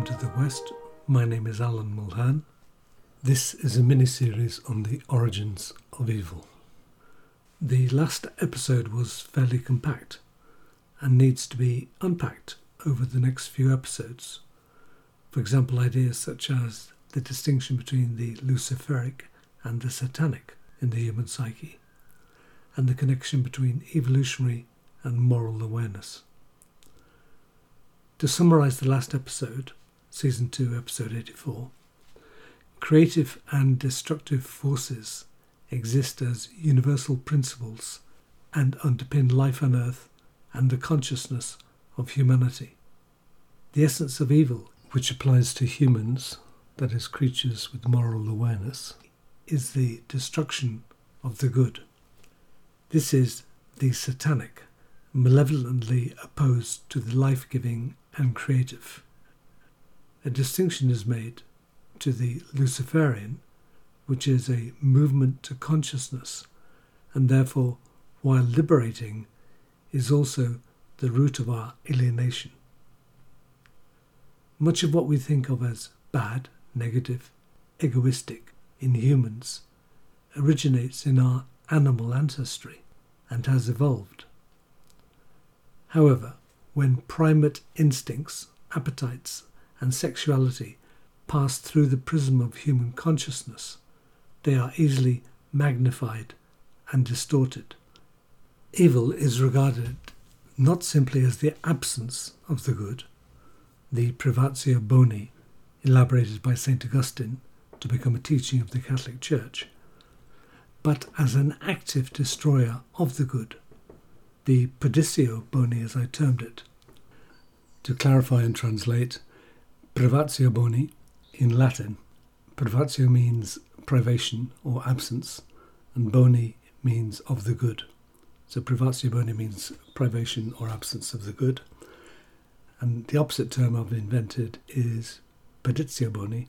Welcome to the West. My name is Alan Mulhern. This is a mini series on the origins of evil. The last episode was fairly compact and needs to be unpacked over the next few episodes. For example, ideas such as the distinction between the Luciferic and the Satanic in the human psyche, and the connection between evolutionary and moral awareness. To summarize the last episode, Season 2, Episode 84, creative and destructive forces exist as universal principles and underpin life on earth and the consciousness of humanity. The essence of evil, which applies to humans, that is, creatures with moral awareness, is the destruction of the good. This is the satanic, malevolently opposed to the life giving and creative. A distinction is made to the Luciferian, which is a movement to consciousness, and therefore, while liberating, is also the root of our alienation. Much of what we think of as bad, negative, egoistic in humans originates in our animal ancestry and has evolved. However, when primate instincts, appetites, and sexuality pass through the prism of human consciousness, they are easily magnified and distorted. Evil is regarded not simply as the absence of the good, the privatio boni, elaborated by St. Augustine to become a teaching of the Catholic Church, but as an active destroyer of the good, the perditio boni as I termed it. To clarify and translate, privatio boni in Latin, privatio means privation or absence, and boni means of the good. So privatio boni means privation or absence of the good. And the opposite term I've invented is perditio boni,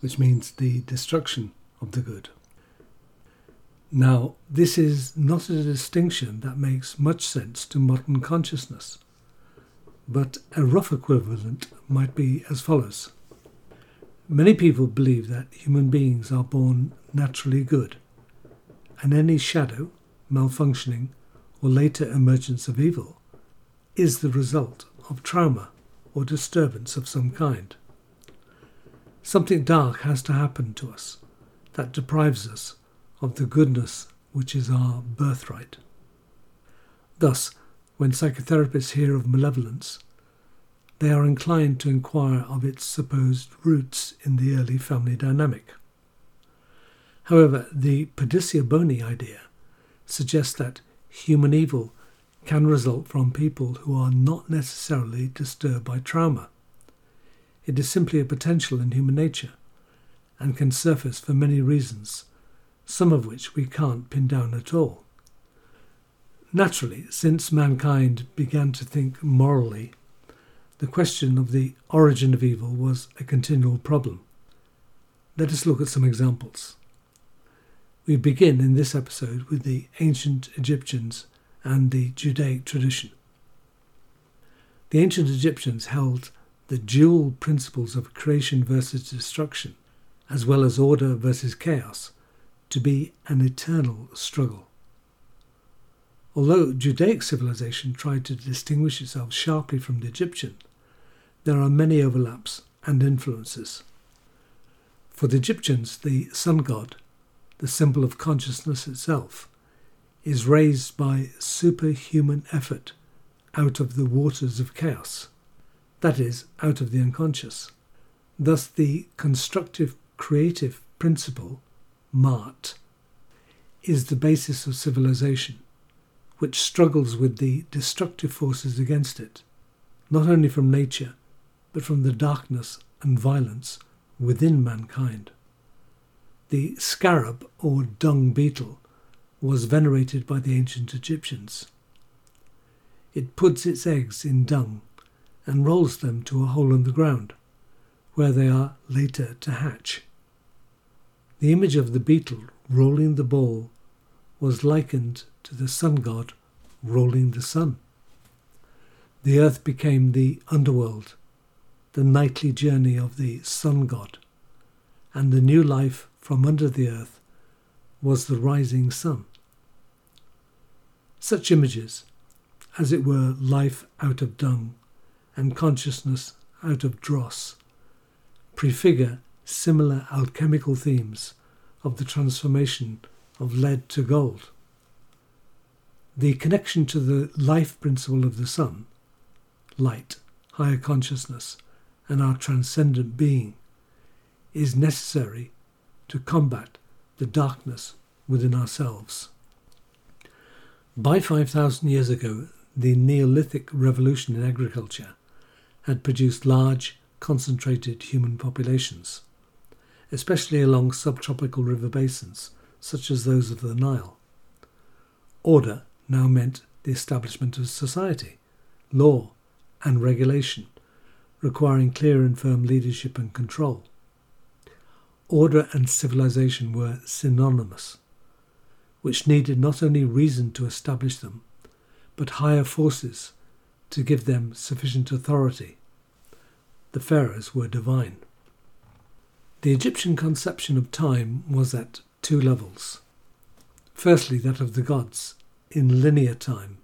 which means the destruction of the good. Now, this is not a distinction that makes much sense to modern consciousness, but a rough equivalent might be as follows. Many people believe that human beings are born naturally good, and any shadow, malfunctioning, or later emergence of evil is the result of trauma or disturbance of some kind. Something dark has to happen to us that deprives us of the goodness which is our birthright. Thus, when psychotherapists hear of malevolence, they are inclined to inquire of its supposed roots in the early family dynamic. However, the perditio boni idea suggests that human evil can result from people who are not necessarily disturbed by trauma. It is simply a potential in human nature and can surface for many reasons, some of which we can't pin down at all. Naturally, since mankind began to think morally, the question of the origin of evil was a continual problem. Let us look at some examples. We begin in this episode with the ancient Egyptians and the Judaic tradition. The ancient Egyptians held the dual principles of creation versus destruction, as well as order versus chaos, to be an eternal struggle. Although Judaic civilization tried to distinguish itself sharply from the Egyptian, there are many overlaps and influences. For the Egyptians, the sun god the symbol of consciousness itself, is raised by superhuman effort out of the waters of chaos, that is, out of the unconscious. Thus, the constructive creative principle, Maat, is the basis of civilization, which struggles with the destructive forces against it, not only from nature, but from the darkness and violence within mankind. The scarab, or dung beetle, was venerated by the ancient Egyptians. It puts its eggs in dung and rolls them to a hole in the ground, where they are later to hatch. The image of the beetle rolling the ball was likened to the sun god rolling the sun. The earth became the underworld, the nightly journey of the sun god, and the new life from under the earth was the rising sun. Such images, as it were life out of dung and consciousness out of dross, prefigure similar alchemical themes of the transformation of lead to gold. The connection to the life principle of the sun, light, higher consciousness, and our transcendent being, is necessary to combat the darkness within ourselves. By 5,000 years ago, the Neolithic revolution in agriculture had produced large, concentrated human populations, especially along subtropical river basins such as those of the Nile. Order now meant the establishment of society, law, and regulation, requiring clear and firm leadership and control. Order and civilization were synonymous, which needed not only reason to establish them, but higher forces to give them sufficient authority. The pharaohs were divine. The Egyptian conception of time was at two levels. Firstly, that of the gods, in linear time,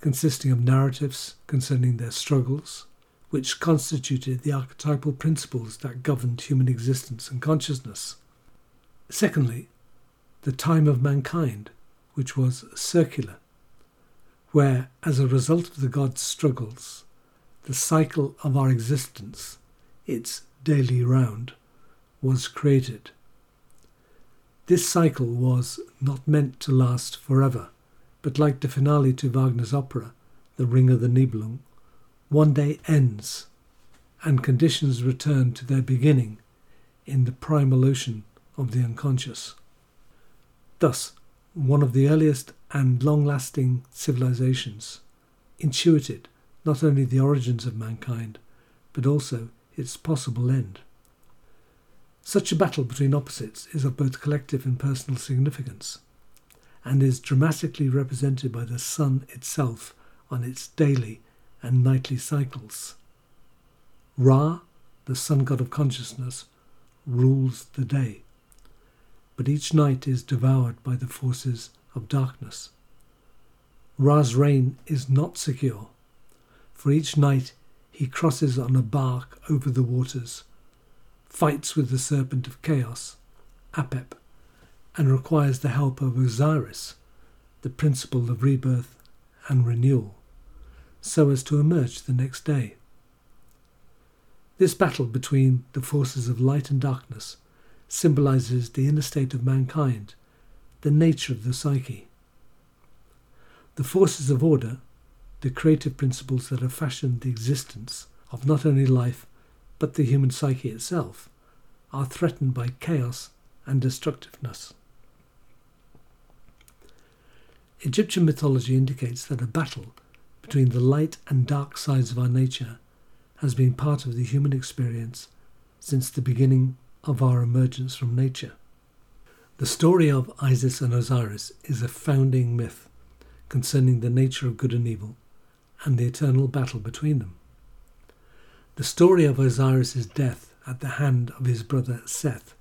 consisting of narratives concerning their struggles, which constituted the archetypal principles that governed human existence and consciousness. Secondly, the time of mankind, which was circular, where, as a result of the gods' struggles, the cycle of our existence, its daily round, was created. This cycle was not meant to last forever, but like the finale to Wagner's opera, The Ring of the Nibelung, one day ends and conditions return to their beginning in the primal ocean of the unconscious. Thus, one of the earliest and long lasting civilizations intuited not only the origins of mankind, but also its possible end. Such a battle between opposites is of both collective and personal significance, and is dramatically represented by the sun itself on its daily and nightly cycles. Ra, the sun god of consciousness, rules the day, but each night is devoured by the forces of darkness. Ra's reign is not secure, for each night he crosses on a bark over the waters fights with the serpent of chaos, Apep, and requires the help of Osiris, the principle of rebirth and renewal, so as to emerge the next day. This battle between the forces of light and darkness symbolizes the inner state of mankind, the nature of the psyche. The forces of order, the creative principles that have fashioned the existence of not only life but the human psyche itself, are threatened by chaos and destructiveness. Egyptian mythology indicates that a battle between the light and dark sides of our nature has been part of the human experience since the beginning of our emergence from nature. The story of Isis and Osiris is a founding myth concerning the nature of good and evil and the eternal battle between them. The story of Osiris's death at the hand of his brother Seth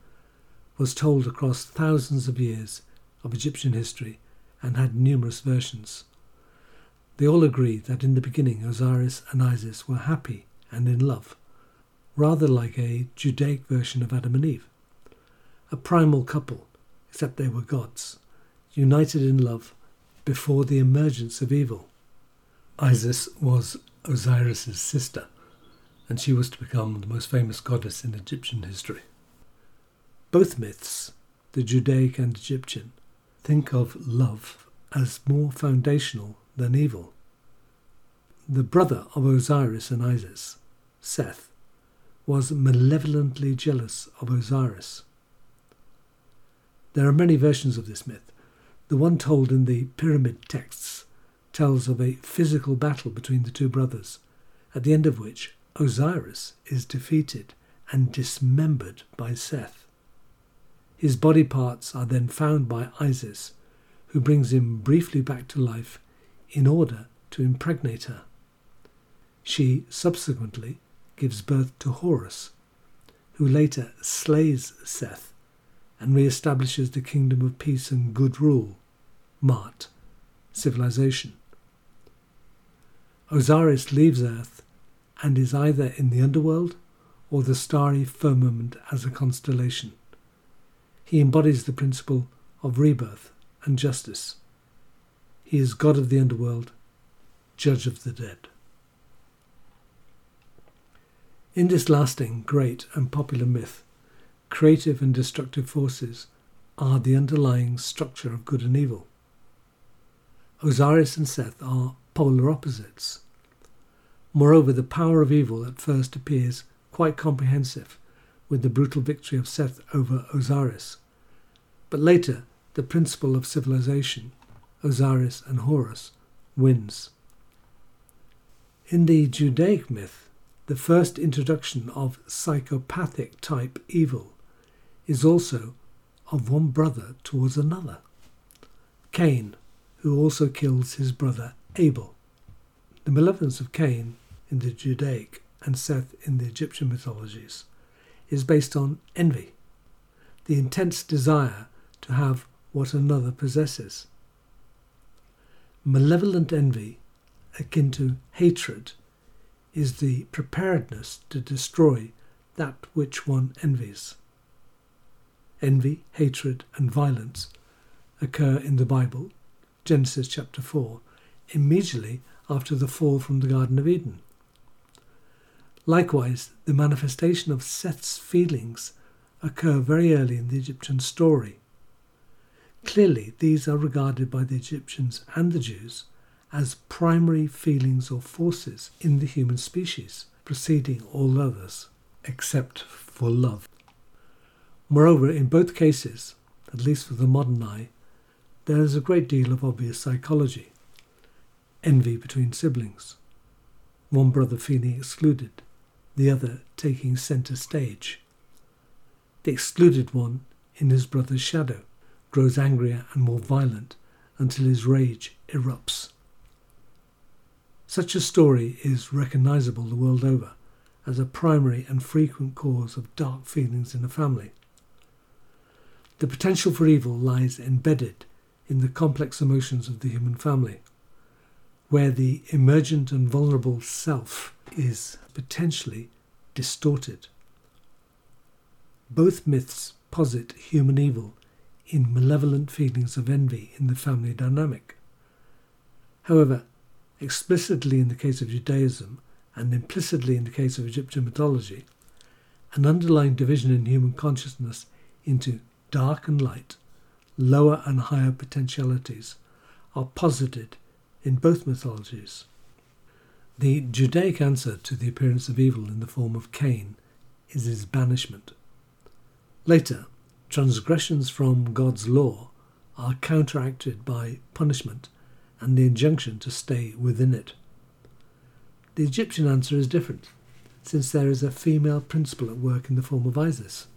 was told across thousands of years of Egyptian history and had numerous versions. They all agree that in the beginning Osiris and Isis were happy and in love, rather like a Judaic version of Adam and Eve. A primal couple, except they were gods, united in love before the emergence of evil. Isis was Osiris's sister and she was to become the most famous goddess in Egyptian history. Both myths, the Judaic and Egyptian, think of love as more foundational than evil. The brother of Osiris and Isis, Seth, was malevolently jealous of Osiris. There are many versions of this myth. The one told in the pyramid texts tells of a physical battle between the two brothers, at the end of which Osiris is defeated and dismembered by Seth. His body parts are then found by Isis, who brings him briefly back to life in order to impregnate her. She subsequently gives birth to Horus, who later slays Seth and re-establishes the kingdom of peace and good rule, Ma'at, civilization. Osiris leaves Earth and is either in the underworld or the starry firmament as a constellation. He embodies the principle of rebirth and justice. He is God of the underworld, judge of the dead. In this lasting, great, and popular myth, creative and destructive forces are the underlying structure of good and evil. Osiris and Seth are polar opposites. Moreover, the power of evil at first appears quite comprehensive with the brutal victory of Seth over Osiris. But later, the principle of civilization, Osiris and Horus, wins. In the Judaic myth, the first introduction of psychopathic type evil is also of one brother towards another. Cain, who also kills his brother Abel. The malevolence of Cain in the Judaic and Seth in the Egyptian mythologies is based on envy, the intense desire to have what another possesses. Malevolent envy, akin to hatred, is the preparedness to destroy that which one envies envy, hatred, and violence occur in the Bible, Genesis chapter 4, immediately after the fall from the Garden of Eden. Likewise, the manifestation of Seth's feelings occur very early in the Egyptian story. Clearly, these are regarded by the Egyptians and the Jews as primary feelings or forces in the human species, preceding all others, except for love. Moreover, in both cases, at least for the modern eye, there is a great deal of obvious psychology. Envy between siblings, one brother feeling excluded, the other taking centre stage. The excluded one, in his brother's shadow, grows angrier and more violent until his rage erupts. Such a story is recognizable the world over as a primary and frequent cause of dark feelings in a family. The potential for evil lies embedded in the complex emotions of the human family, where the emergent and vulnerable self is potentially distorted. Both myths posit human evil in malevolent feelings of envy in the family dynamic. However, explicitly in the case of Judaism and implicitly in the case of Egyptian mythology, an underlying division in human consciousness into dark and light, lower and higher potentialities, are posited in both mythologies. The Judaic answer to the appearance of evil in the form of Cain is his banishment. Later, transgressions from God's law are counteracted by punishment and the injunction to stay within it. The Egyptian answer is different, since there is a female principle at work in the form of Isis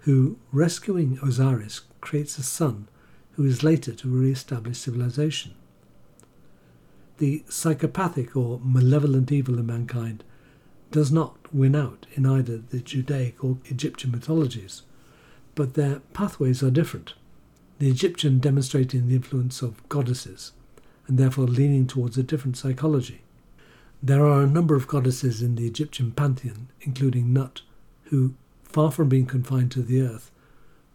who, rescuing Osiris, creates a son who is later to re-establish civilization. The psychopathic or malevolent evil in mankind does not win out in either the Judaic or Egyptian mythologies, but their pathways are different. The Egyptian demonstrating the influence of goddesses, and therefore leaning towards a different psychology. There are a number of goddesses in the Egyptian pantheon, including Nut, who far from being confined to the earth,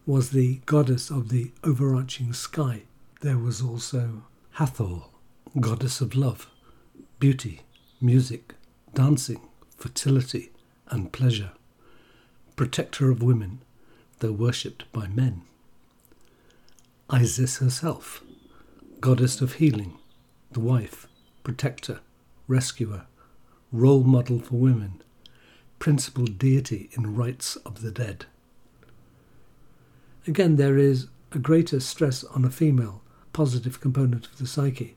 was the goddess of the overarching sky. There was also Hathor, goddess of love, beauty, music, dancing, fertility, and pleasure, protector of women, though worshipped by men. Isis herself, goddess of healing, the wife, protector, rescuer, role model for women, principal deity in rites of the dead. Again, there is a greater stress on a female, positive component of the psyche.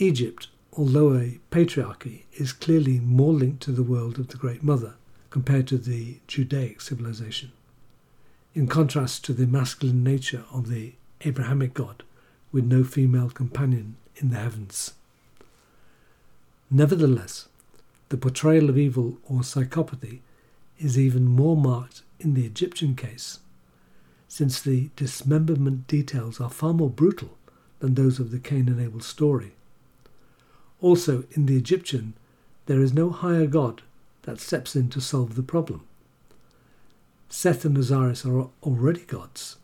Egypt, although a patriarchy, is clearly more linked to the world of the Great Mother compared to the Judaic civilization, in contrast to the masculine nature of the Abrahamic God with no female companion in the heavens. Nevertheless, The portrayal of evil or psychopathy is even more marked in the Egyptian case, since the dismemberment details are far more brutal than those of the Cain and Abel story. Also, in the Egyptian, there is no higher god that steps in to solve the problem. Seth and Osiris are already gods,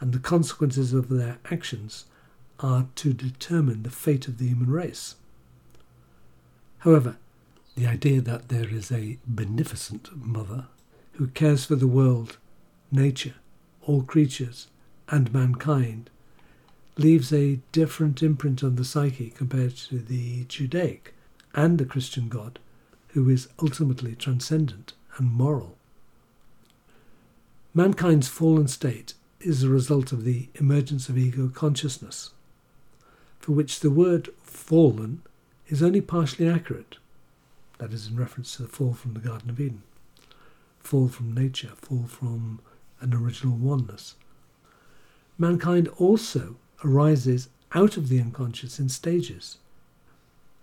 and the consequences of their actions are to determine the fate of the human race. However, the idea that there is a beneficent mother who cares for the world, nature, all creatures, and mankind leaves a different imprint on the psyche compared to the Judaic and the Christian God, who is ultimately transcendent and moral. Mankind's fallen state is the result of the emergence of ego consciousness, for which the word fallen is only partially accurate. That is in reference to the fall from the Garden of Eden, fall from nature, fall from an original oneness. Mankind also arises out of the unconscious in stages.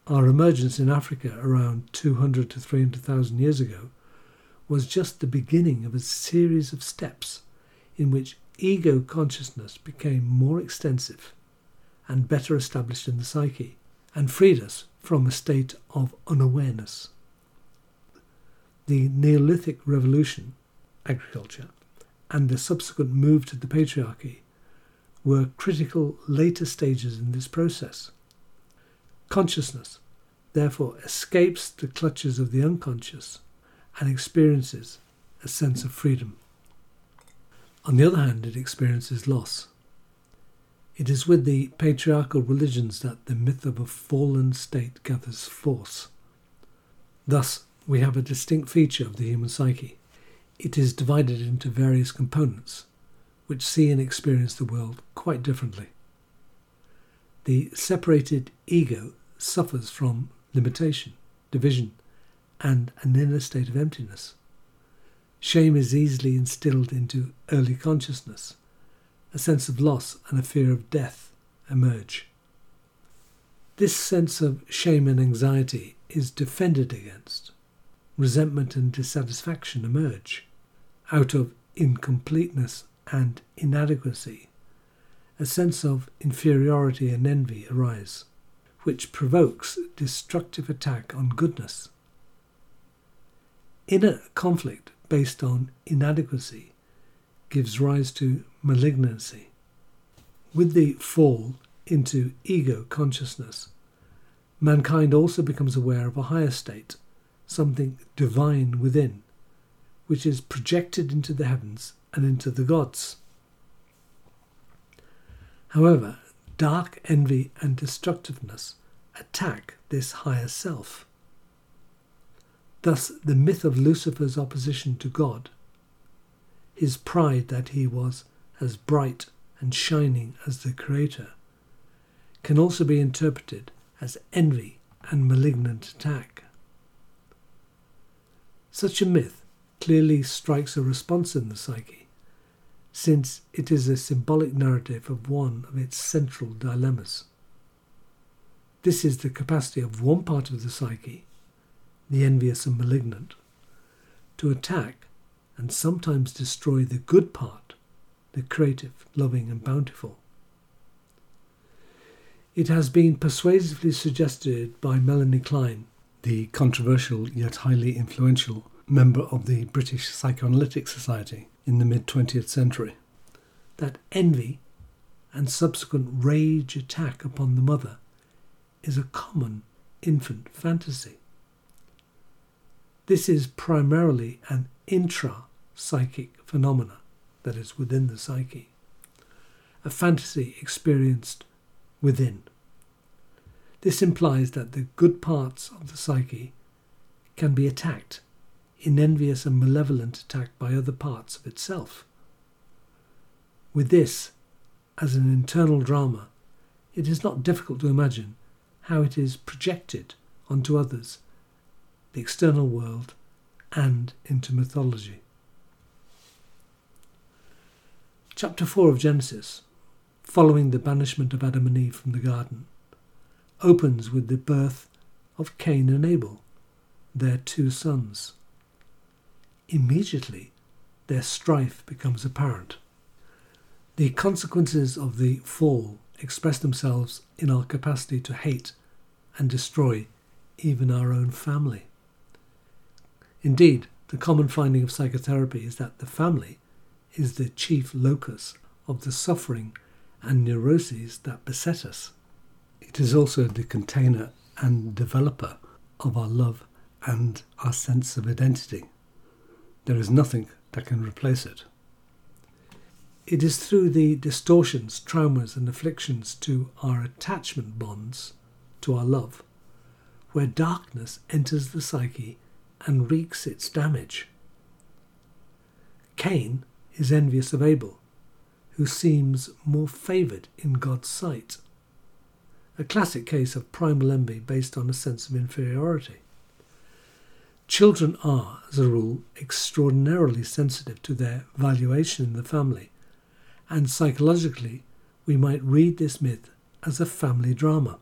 Our emergence in Africa around 200 to 300,000 years ago was just the beginning of a series of steps in which ego consciousness became more extensive and better established in the psyche and freed us from a state of unawareness. The Neolithic revolution, agriculture, and the subsequent move to the patriarchy were critical later stages in this process. Consciousness, therefore, escapes the clutches of the unconscious and experiences a sense of freedom. On the other hand, it experiences loss. It is with the patriarchal religions that the myth of a fallen state gathers force. Thus, we have a distinct feature of the human psyche. It is divided into various components which see and experience the world quite differently. The separated ego suffers from limitation, division, and an inner state of emptiness. Shame is easily instilled into early consciousness. A sense of loss and a fear of death emerge. This sense of shame and anxiety is defended against. Resentment and dissatisfaction emerge. Out of incompleteness and inadequacy, a sense of inferiority and envy arise, which provokes destructive attack on goodness. Inner conflict based on inadequacy gives rise to malignancy. With the fall into ego consciousness, mankind also becomes aware of a higher state, something divine within, which is projected into the heavens and into the gods. However, dark envy and destructiveness attack this higher self. Thus, the myth of Lucifer's opposition to God, his pride that he was as bright and shining as the Creator, can also be interpreted as envy and malignant attack. Such a myth clearly strikes a response in the psyche since it is a symbolic narrative of one of its central dilemmas. This is the capacity of one part of the psyche, the envious and malignant, to attack and sometimes destroy the good part, the creative, loving, and bountiful. It has been persuasively suggested by Melanie Klein, the controversial yet highly influential member of the British Psychoanalytic Society, in the mid 20th century. That envy and subsequent rage attack upon the mother is a common infant fantasy. This is primarily an intra psychic phenomena, that is, within the psyche, a fantasy experienced within. This implies that the good parts of the psyche can be attacked in envious and malevolent attack by other parts of itself. With this, as an internal drama, it is not difficult to imagine how it is projected onto others, the external world, and into mythology. Chapter 4 of Genesis, following the banishment of Adam and Eve from the garden, opens with the birth of Cain and Abel, their two sons. Immediately, their strife becomes apparent. The consequences of the fall express themselves in our capacity to hate and destroy even our own family. Indeed, the common finding of psychotherapy is that the family is the chief locus of the suffering and neuroses that beset us. It is also the container and developer of our love and our sense of identity. There is nothing that can replace it. It is through the distortions, traumas, and afflictions to our attachment bonds, to our love, where darkness enters the psyche and wreaks its damage. Cain is envious of Abel, who seems more favoured in God's sight. A classic case of primal envy based on a sense of inferiority. Children are, as a rule, extraordinarily sensitive to their valuation in the family, and psychologically, we might read this myth as a family drama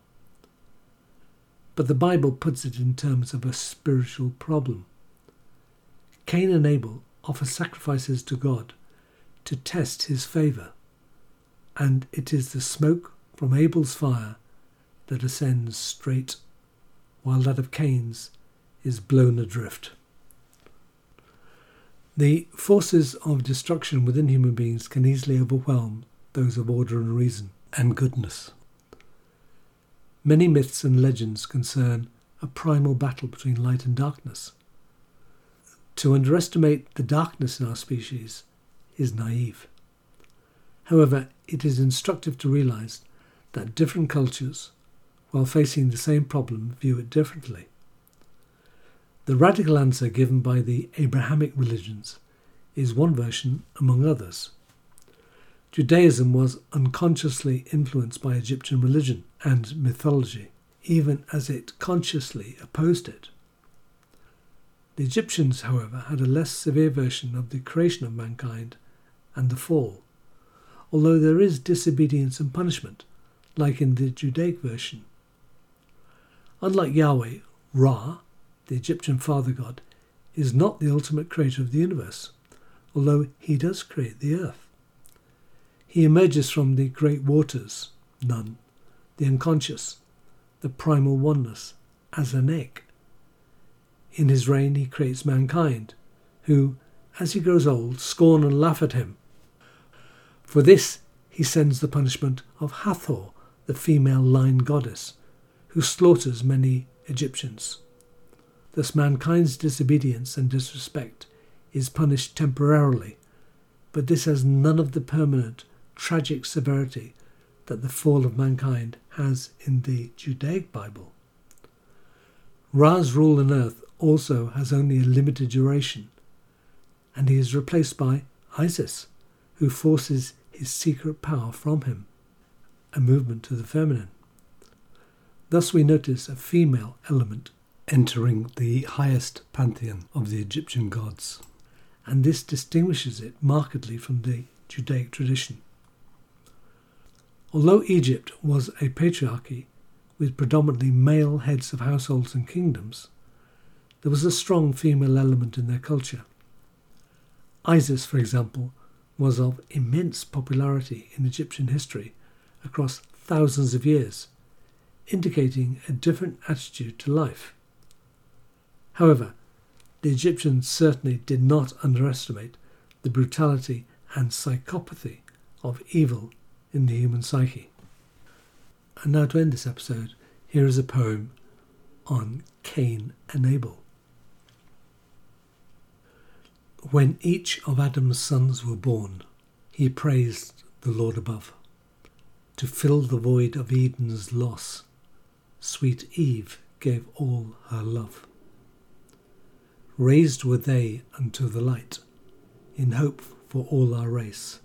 but the Bible puts it in terms of a spiritual problem. Cain and Abel offer sacrifices to God to test his favour, and it is the smoke from Abel's fire that ascends straight, while that of Cain's is blown adrift. The forces of destruction within human beings can easily overwhelm those of order and reason and goodness. Many myths and legends concern a primal battle between light and darkness. To underestimate the darkness in our species is naive. However, it is instructive to realize that different cultures, while facing the same problem, view it differently. The radical answer given by the Abrahamic religions is one version among others. Judaism was unconsciously influenced by Egyptian religion and mythology, even as it consciously opposed it. The Egyptians, however, had a less severe version of the creation of mankind and the fall, although there is disobedience and punishment, like in the Judaic version. Unlike Yahweh, Ra, the Egyptian father god, is not the ultimate creator of the universe, although he does create the earth. He emerges from the great waters, Nun, the unconscious, the primal oneness, as an egg. In his reign, he creates mankind, who, as he grows old, scorn and laugh at him. For this, he sends the punishment of Hathor, the female lion goddess, who slaughters many Egyptians. Thus, mankind's disobedience and disrespect is punished temporarily, but this has none of the permanent tragic severity that the fall of mankind has in the Judaic Bible. Ra's rule on earth also has only a limited duration, and he is replaced by Isis, who forces his secret power from him, a movement to the feminine. Thus we notice a female element entering the highest pantheon of the Egyptian gods, and this distinguishes it markedly from the Judaic tradition. Although Egypt was a patriarchy with predominantly male heads of households and kingdoms, there was a strong female element in their culture. Isis, for example, was of immense popularity in Egyptian history across thousands of years, indicating a different attitude to life. However, the Egyptians certainly did not underestimate the brutality and psychopathy of evil in the human psyche. And now, to end this episode, here is a poem on Cain and Abel. When each of Adam's sons were born, he praised the Lord above. To fill the void of Eden's loss, sweet Eve gave all her love. Raised were they unto the light, in hope for all our race,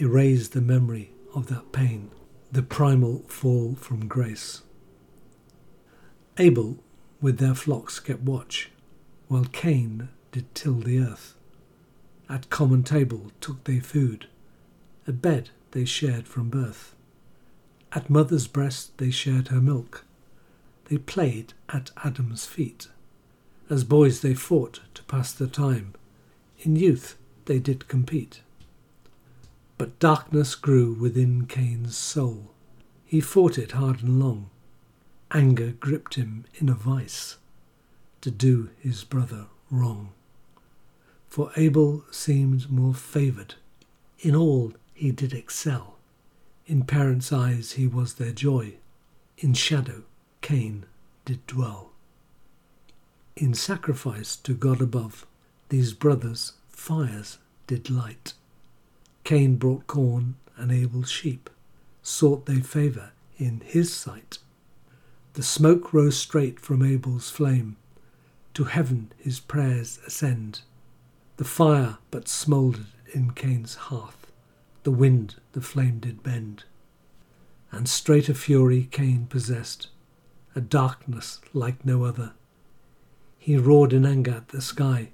Erase the memory of that pain, the primal fall from grace. Abel with their flocks kept watch, while Cain did till the earth. At common table took they food, a bed they shared from birth. At mother's breast they shared her milk, they played at Adam's feet, As boys they fought to pass the time. In youth they did compete. But darkness grew within Cain's soul. He fought it hard and long. Anger gripped him in a vice to do his brother wrong. For Abel seemed more favoured. In all he did excel. In parents' eyes he was their joy. In shadow Cain did dwell. In sacrifice to God above, these brothers fires did light. Cain brought corn and Abel sheep, sought they favour in his sight. The smoke rose straight from Abel's flame, to heaven his prayers ascend. The fire but smouldered in Cain's hearth, the wind the flame did bend. And straight a fury Cain possessed, a darkness like no other. He roared in anger at the sky,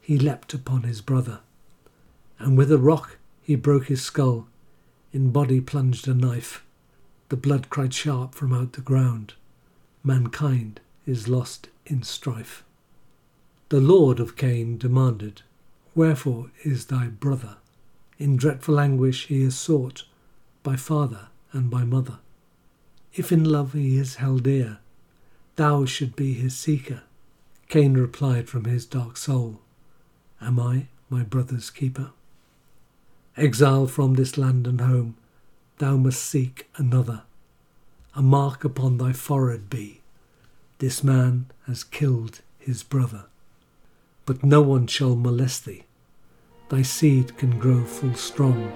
he leapt upon his brother, and with a rock he broke his skull, in body plunged a knife. The blood cried sharp from out the ground. Mankind is lost in strife. The Lord of Cain demanded, Wherefore is thy brother? In dreadful anguish he is sought by father and by mother. If in love he is held dear, thou should be his seeker. Cain replied from his dark soul, Am I my brother's keeper? Exile from this land and home, thou must seek another. A mark upon thy forehead be, this man has killed his brother. But no one shall molest thee, thy seed can grow full strong.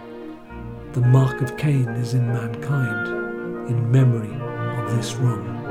The mark of Cain is in mankind, in memory of this wrong.